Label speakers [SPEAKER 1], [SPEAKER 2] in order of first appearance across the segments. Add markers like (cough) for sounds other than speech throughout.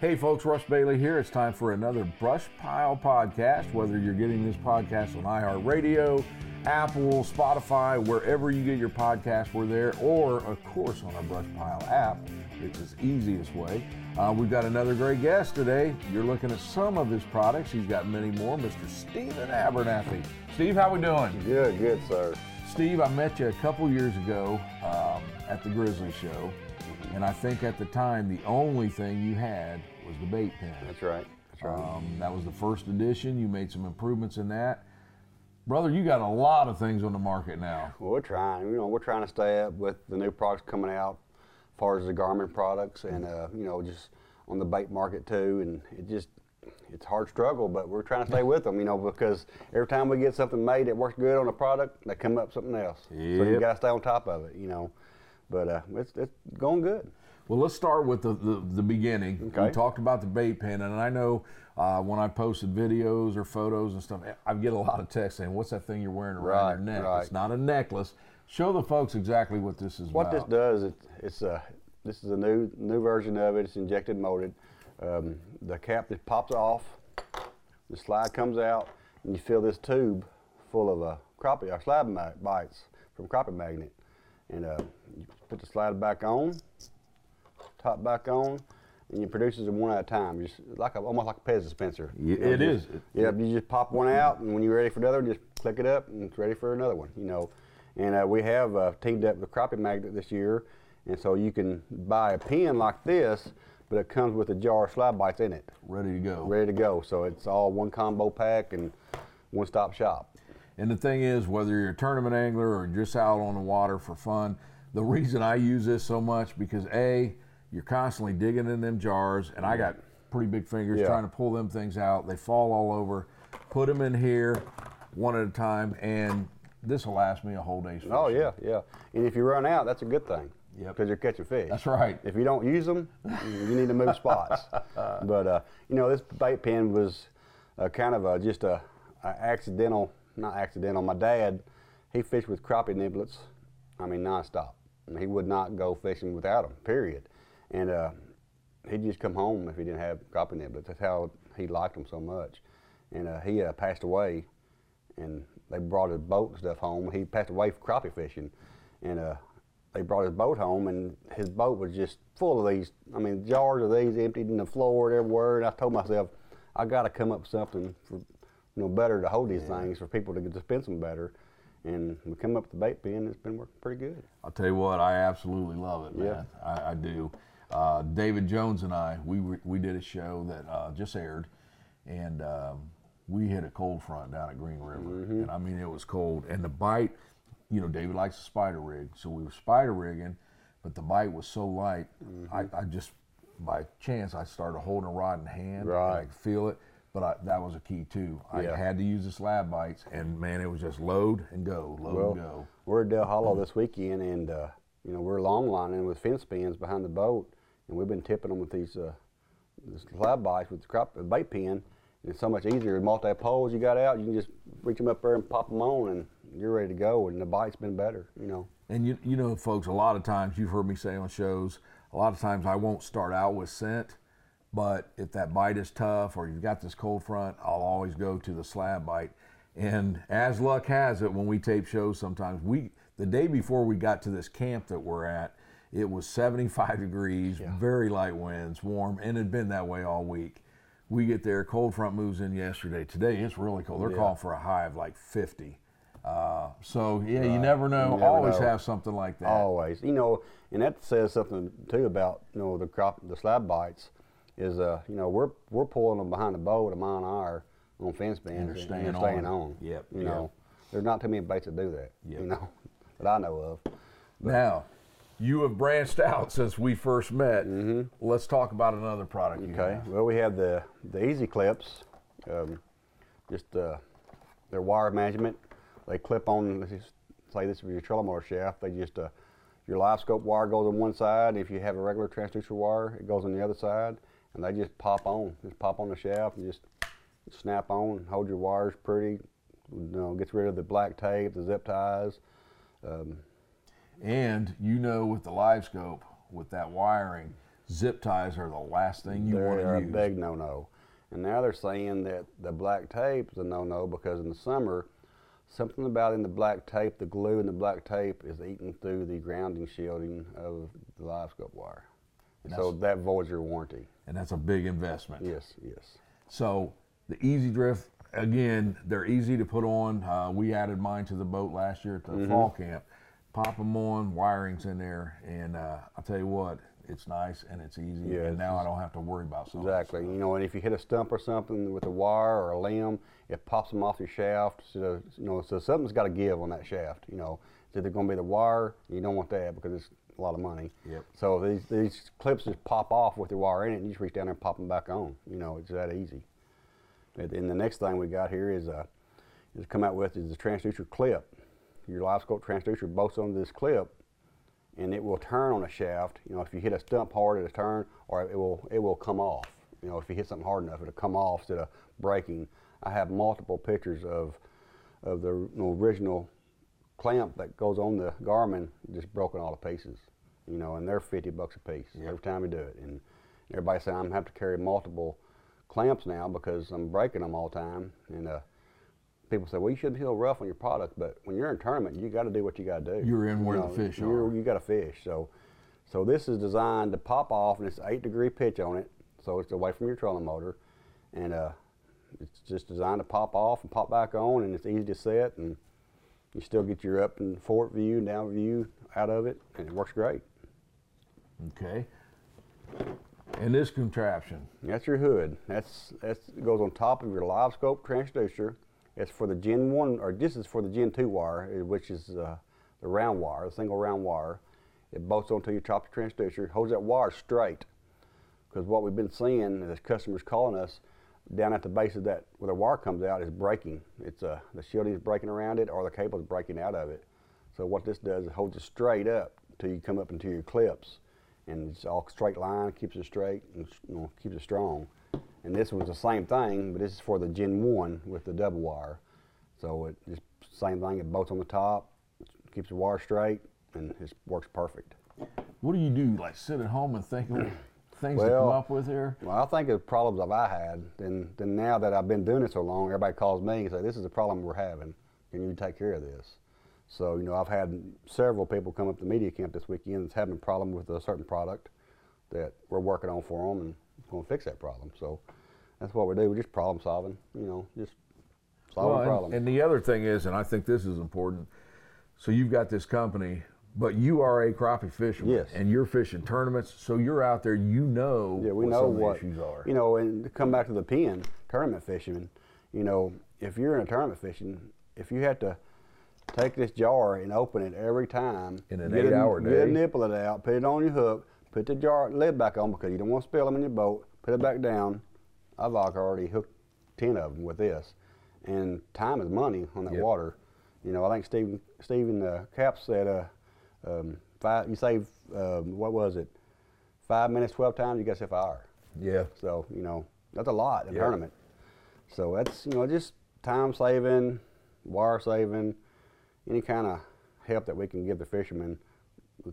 [SPEAKER 1] Hey folks, Russ Bailey here. It's time for another Brush Pile podcast. Whether you're getting this podcast on iHeartRadio, Apple, Spotify, wherever you get your podcast, we're there, or of course on our Brush Pile app. It's the easiest way. Uh, we've got another great guest today. You're looking at some of his products. He's got many more. Mr. Stephen Abernathy. Steve, how we doing?
[SPEAKER 2] Good, good, sir.
[SPEAKER 1] Steve, I met you a couple years ago um, at the Grizzly Show, and I think at the time the only thing you had was the bait pen.
[SPEAKER 2] That's right. That's right.
[SPEAKER 1] Um, that was the first edition. You made some improvements in that. Brother, you got a lot of things on the market now.
[SPEAKER 2] well, we're trying. You know, we're trying to stay up with the new products coming out, as far as the Garmin products, and uh, you know, just on the bait market too. And it just it's a hard struggle, but we're trying to stay with them. You know, because every time we get something made that works good on a product, they come up something else. So you got to stay on top of it. You know, but uh, it's it's going good.
[SPEAKER 1] Well, let's start with the, the, the beginning. We talked about the bait pen, and I know uh, when I posted videos or photos and stuff, I get a lot of texts saying, "What's that thing you're wearing around
[SPEAKER 2] Right,
[SPEAKER 1] your neck?"
[SPEAKER 2] right.
[SPEAKER 1] It's not a necklace. Show the folks exactly what this is
[SPEAKER 2] What
[SPEAKER 1] about.
[SPEAKER 2] this does, it, it's a this is a new new version of it. It's injected molded. Um, the cap just pops off. The slide comes out, and you fill this tube full of uh, crappie or slab bites from crappie magnet, and uh, you put the slide back on, top back on, and you produces them one at a time, just like a, almost like a Pez dispenser.
[SPEAKER 1] Yeah,
[SPEAKER 2] You know,
[SPEAKER 1] it
[SPEAKER 2] just-
[SPEAKER 1] is.
[SPEAKER 2] Yeah, you just pop one out, and when you're ready for another, just click it up, and it's ready for another one. You know, and uh, we have uh, teamed up with Crappie Magnet this year, and so you can buy a pen like this, but it comes with a jar of slab bites in it,
[SPEAKER 1] Ready to go.
[SPEAKER 2] ready to go. So it's all one combo pack and one-stop shop.
[SPEAKER 1] And the thing is, whether you're a tournament angler or just out on the water for fun, the reason I use this so much because a, you're constantly digging in them jars, and I got pretty big fingers
[SPEAKER 2] Yeah.
[SPEAKER 1] trying to pull them things out. They fall all over. Put them in here, one at a time, and this will last me a whole day's.
[SPEAKER 2] Oh yeah, yeah. And if you run out, that's a good thing.
[SPEAKER 1] Yep.
[SPEAKER 2] Because you're catching fish.
[SPEAKER 1] That's right.
[SPEAKER 2] If you don't use them, you need to move spots. (laughs) but uh, you know, this bait pen was uh, kind of a, just a, a accidental, not accidental. My dad, he fished with crappie niblets. I mean, nonstop. And he would not go fishing without them. Period. And uh, he'd just come home if he didn't have crappie niblets. That's how he liked them so much. And uh, he uh, passed away, and they brought his boat and stuff home. He passed away for crappie fishing, and uh, they brought his boat home, and his boat was just full of these. I mean, jars of these emptied in the floor and everywhere. And I told myself, I got to come up with something for, you know, better to hold these things for people to dispense them better. And we come up with the bait pen. It's been working pretty good.
[SPEAKER 1] I'll tell you what, I absolutely love it, man.
[SPEAKER 2] Yeah.
[SPEAKER 1] I, I do. Uh, David Jones and I, we were, we did a show that uh, just aired, and um, we hit a cold front down at Green River,
[SPEAKER 2] Mm-hmm.
[SPEAKER 1] and I mean it was cold. And the bite, you know, David likes a spider rig, so we were spider rigging, but the bite was so light,
[SPEAKER 2] Mm-hmm.
[SPEAKER 1] I, I just by chance I started holding a rod in hand, and I
[SPEAKER 2] Right.
[SPEAKER 1] could feel it. But I, that was a key too.
[SPEAKER 2] Yeah.
[SPEAKER 1] I had to use the slab bites, and man, it was just load and go, load
[SPEAKER 2] Well,
[SPEAKER 1] and go.
[SPEAKER 2] we're at Dale Hollow this weekend, and uh, you know we're long lining with fence pins behind the boat, and we've been tipping them with these uh, this slab bites with the crop the bait pin. And it's so much easier. Multi poles you got out, you can just reach them up there and pop them on, and you're ready to go. And the bite's been better, you know.
[SPEAKER 1] And you, you know, folks, a lot of times you've heard me say on shows, a lot of times I won't start out with scent, but if that bite is tough or you've got this cold front, I'll always go to the slab bite. And as luck has it, when we tape shows, sometimes we, the day before we got to this camp that we're at, it was 75 degrees, very light winds, warm, and it had been that way all week. We get there, cold front moves in yesterday. Today it's really cold. They're calling for a high of like 50. Uh, so yeah, you never know.
[SPEAKER 2] You never
[SPEAKER 1] Always
[SPEAKER 2] know.
[SPEAKER 1] have something like that.
[SPEAKER 2] Always, you know, and that says something too about you know the crop the slab bites. Is uh you know we're we're pulling them behind the boat a mile an hour on fence bands
[SPEAKER 1] they're
[SPEAKER 2] and
[SPEAKER 1] staying
[SPEAKER 2] they're staying
[SPEAKER 1] on.
[SPEAKER 2] on.
[SPEAKER 1] Yep,
[SPEAKER 2] You
[SPEAKER 1] yep.
[SPEAKER 2] know, there's not too many baits that do that.
[SPEAKER 1] Yep.
[SPEAKER 2] You know, (laughs) that I know of.
[SPEAKER 1] Now, you have branched out (laughs) since we first met. Let's talk about another product.
[SPEAKER 2] Mm-hmm. Okay. Well, we have the the Easy Clips. Um, just uh, their wire management. They clip on. Let's just say this is your trolling motor shaft. They just uh, your live scope wire goes on one side. If you have a regular transducer wire, it goes on the other side, and they just pop on. Just pop on the shaft and just snap on. Hold your wires pretty. You know, gets rid of the black tape, the zip ties. Um,
[SPEAKER 1] And you know, with the live scope, with that wiring, zip ties are the last thing you want to use.
[SPEAKER 2] They're a big no-no. And now they're saying that the black tape is a no-no because in the summer, something about in the black tape, the glue in the black tape is eating through the grounding shielding of the live scope wire.
[SPEAKER 1] And
[SPEAKER 2] So that voids your warranty.
[SPEAKER 1] and that's a big investment.
[SPEAKER 2] Yes, yes.
[SPEAKER 1] So the Easy Drift, again, they're easy to put on. Uh, we added mine to the boat last year at the
[SPEAKER 2] Mm-hmm.
[SPEAKER 1] fall camp. Pop them on, wiring's in there, and uh, I'll tell you what, it's nice and it's easy.
[SPEAKER 2] Yeah,
[SPEAKER 1] and now I don't have to worry about something.
[SPEAKER 2] Exactly. You know, and if you hit a stump or something with a wire or a limb, it pops them off your shaft. So, you know, so something's got to give on that shaft. You know, it's either going to be the wire. You don't want that because it's a lot of money.
[SPEAKER 1] Yep.
[SPEAKER 2] So these these clips just pop off with the wire in it, and you just reach down there and pop them back on. You know, it's that easy. And the next thing we got here is uh, is come out with is the transducer clip. Your live scope transducer bolts onto this clip, and it will turn on a shaft. You know, if you hit a stump hard, it'll turn, or it will it will come off. You know, if you hit something hard enough, it'll come off instead of breaking. I have multiple pictures of of the you know, original clamp that goes on the Garmin just broken all to pieces. You know, and they're fifty bucks a piece every time you do it. And everybody saying I'm gonna have to carry multiple clamps now because I'm breaking them all the time. And uh, people say, well, you shouldn't feel rough on your product, but when you're in tournament, you got to do what you got to do.
[SPEAKER 1] You're in
[SPEAKER 2] You
[SPEAKER 1] where the fish are.
[SPEAKER 2] You got to fish. So, so this is designed to pop off, and it's eight degree pitch on it, so it's away from your trolling motor, and uh, it's just designed to pop off and pop back on, and it's easy to set, and you still get your up and forward view and down view out of it, and it works great.
[SPEAKER 1] Okay. And this contraption,
[SPEAKER 2] That's your hood. That's that's goes on top of your live scope transducer. It's for the Gen One, or this is for the Gen Two wire, eh, which is uh, the round wire, the single round wire. It bolts onto your your transducer, holds that wire straight. Because what we've been seeing is customers calling us down at the base of that, where the wire comes out, is breaking. It's uh, the shielding is breaking around it, or the cable is breaking out of it. So what this does is holds it straight up till you come up into your clips, and it's all straight line, keeps it straight, and you know, keeps it strong. And this was the same thing, but this is for the Gen One with the double wire. So it just same thing. It bolts on the top, keeps the wire straight, and it works perfect.
[SPEAKER 1] what do you do? Like sit at home and think of (clears throat) things to come up with here?
[SPEAKER 2] Well, I think of problems I've I had. and then now that I've been doing it so long, everybody calls me and say, "This is a problem we're having. Can you take care of this?" So, you know, I've had several people come up to media camp this weekend that's having a problem with a certain product that we're working on for them and going to fix that problem. So, that's what we do. We're just problem solving. You know, just solving
[SPEAKER 1] Well, and-
[SPEAKER 2] problems.
[SPEAKER 1] And, the other thing is, and I think this is important. So you've got this company, but you are a crappie fisherman,
[SPEAKER 2] Yes.
[SPEAKER 1] and you're fishing tournaments. So you're out there. You know,
[SPEAKER 2] Yeah, we
[SPEAKER 1] what
[SPEAKER 2] know what
[SPEAKER 1] the issues are.
[SPEAKER 2] You know, and to come back to the pen, tournament fishing. You know, if you're in a tournament fishing, if you had to take this jar and open it every time
[SPEAKER 1] In an
[SPEAKER 2] a-
[SPEAKER 1] eight-hour
[SPEAKER 2] get a nipple it out, put it on your hook, put the jar lid back on because you don't want to spill them in your boat. Put it back down. I've already hooked ten of them with this, and time is money on that
[SPEAKER 1] Yep.
[SPEAKER 2] water. You know, I think Stephen Stephen uh, Cap said, uh, um, five. You save um, what was it? Five minutes, twelve times. You got yourself an hour.
[SPEAKER 1] yeah.
[SPEAKER 2] So you know that's a lot in
[SPEAKER 1] Yeah.
[SPEAKER 2] tournament. So that's you know just time saving, wire saving, any kind of help that we can give the fishermen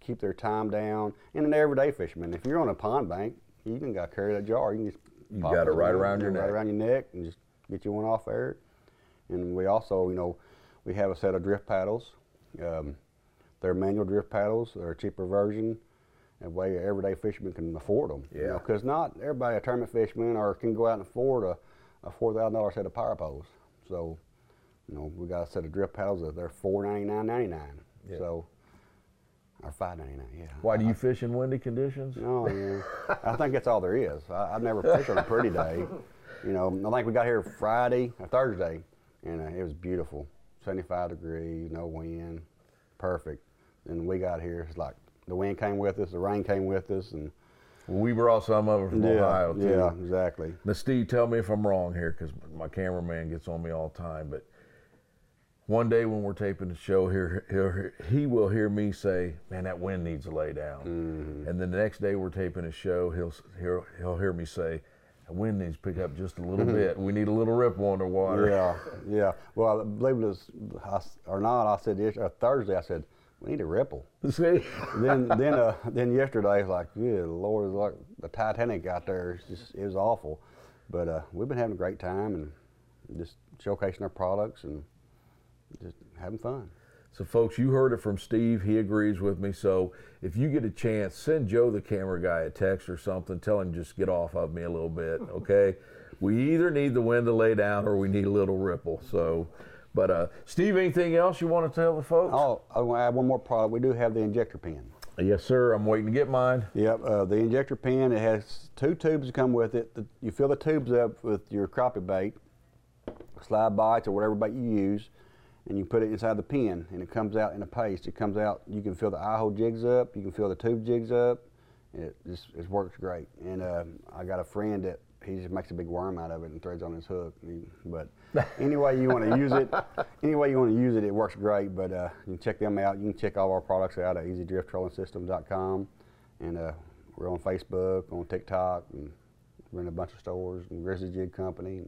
[SPEAKER 2] keep their time down. And an everyday fisherman, if you're on a pond bank, you can got to carry that jar. You can just
[SPEAKER 1] You got it right
[SPEAKER 2] around-
[SPEAKER 1] your
[SPEAKER 2] right
[SPEAKER 1] neck.
[SPEAKER 2] around your neck, and just get you one off there. And we also, you know, we have a set of drift paddles. Um, they're manual drift paddles. They're a cheaper version. That way, everyday fisherman can afford them.
[SPEAKER 1] Yeah.
[SPEAKER 2] Because not everybody a tournament fisherman or can go out and afford a, a four thousand dollar set of power poles. So, you know, we got a set of drift paddles that they're four ninety nine ninety nine.
[SPEAKER 1] Yeah.
[SPEAKER 2] So, or five ninety nine. Yeah.
[SPEAKER 1] Why do you fish in windy conditions?
[SPEAKER 2] No, yeah. I think that's all there is. I, I've never fished on a pretty day. You know, I think we got here Friday or Thursday, and uh, it was beautiful. 75 degrees, no wind, perfect. And we got here, it's like the wind came with us, the rain came with us, and
[SPEAKER 1] We brought some of it from
[SPEAKER 2] yeah,
[SPEAKER 1] Ohio too.
[SPEAKER 2] yeah, exactly.
[SPEAKER 1] Now, Steve, tell me if I'm wrong here, because my cameraman gets on me all the time. But one day when we're taping the show here, he'll, he will hear me say, "Man, that wind needs to lay down."
[SPEAKER 2] Mm-hmm.
[SPEAKER 1] And then the next day we're taping a show, he'll he'll he'll hear me say, "The wind needs to pick up just a little bit. (laughs) We need a little ripple underwater."
[SPEAKER 2] Yeah, (laughs) yeah. Well, I believe it was I or not. I said uh, Thursday. I said, we need a ripple. (laughs)
[SPEAKER 1] See?
[SPEAKER 2] then then uh, then yesterday, like, good lord, it like the Titanic out there. It's just it was awful. But uh, we've been having a great time and just showcasing our products and just having fun.
[SPEAKER 1] So, folks, you heard it from Steve. He agrees with me. So, if you get a chance, send Joe, the camera guy, a text or something. Tell him just get off of me a little bit, (laughs) okay? we either need the wind to lay down or we need a little ripple. So, but uh, Steve, anything else you want to tell the folks?
[SPEAKER 2] Oh, I want to add one more product. We do have the injector pen.
[SPEAKER 1] Yes, sir. I'm waiting to get mine.
[SPEAKER 2] Yep, uh, the injector pen. It has two tubes that come with it. The, you fill the tubes up with your crappie bait, slide bites, or whatever bait you use, and you put it inside the pen, and it comes out in a paste. It comes out. You can fill the eye hole jigs up. You can fill the tube jigs up. It just it works great. And uh, I got a friend that he just makes a big worm out of it and threads on his hook. But (laughs) any way you want to use it, any way you want to use it, it works great. But uh, you can check them out. You can check all our products out at EasyDriftTrollingSystems.com, and uh, we're on Facebook, on TikTok, and we're in a bunch of stores and Grizzly Jig Company.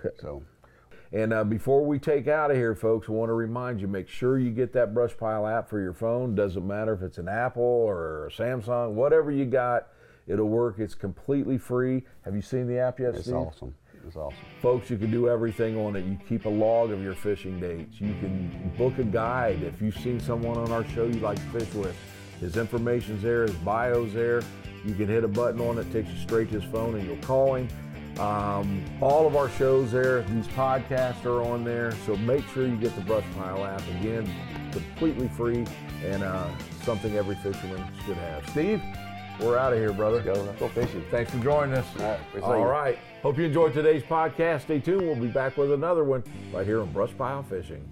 [SPEAKER 1] Okay.
[SPEAKER 2] So.
[SPEAKER 1] And uh, before we take out of here, folks, I want to remind you: make sure you get that Brush Pile app for your phone. Doesn't matter if it's an Apple or a Samsung, whatever you got It'll work. It's completely free. Have you seen the app yet,
[SPEAKER 2] It's
[SPEAKER 1] Steve?
[SPEAKER 2] awesome. It's awesome.
[SPEAKER 1] Folks, you can do everything on it. You keep a log of your fishing dates. You can book a guide if you've seen someone on our show you like to fish with. His information's there, his bio's there. You can hit a button on it, takes you straight to his phone, and you'll call him. Um, all of our shows there, these podcasts are on there, so make sure you get the Brush Pile app. Again, completely free and uh, something every fisherman should have. Steve? We're out of here, brother.
[SPEAKER 2] Let's go. Let's go fishing.
[SPEAKER 1] Thanks for joining us.
[SPEAKER 2] All right,
[SPEAKER 1] All right. Hope you enjoyed today's podcast. Stay tuned. We'll be back with another one right here on Brush Pile Fishing.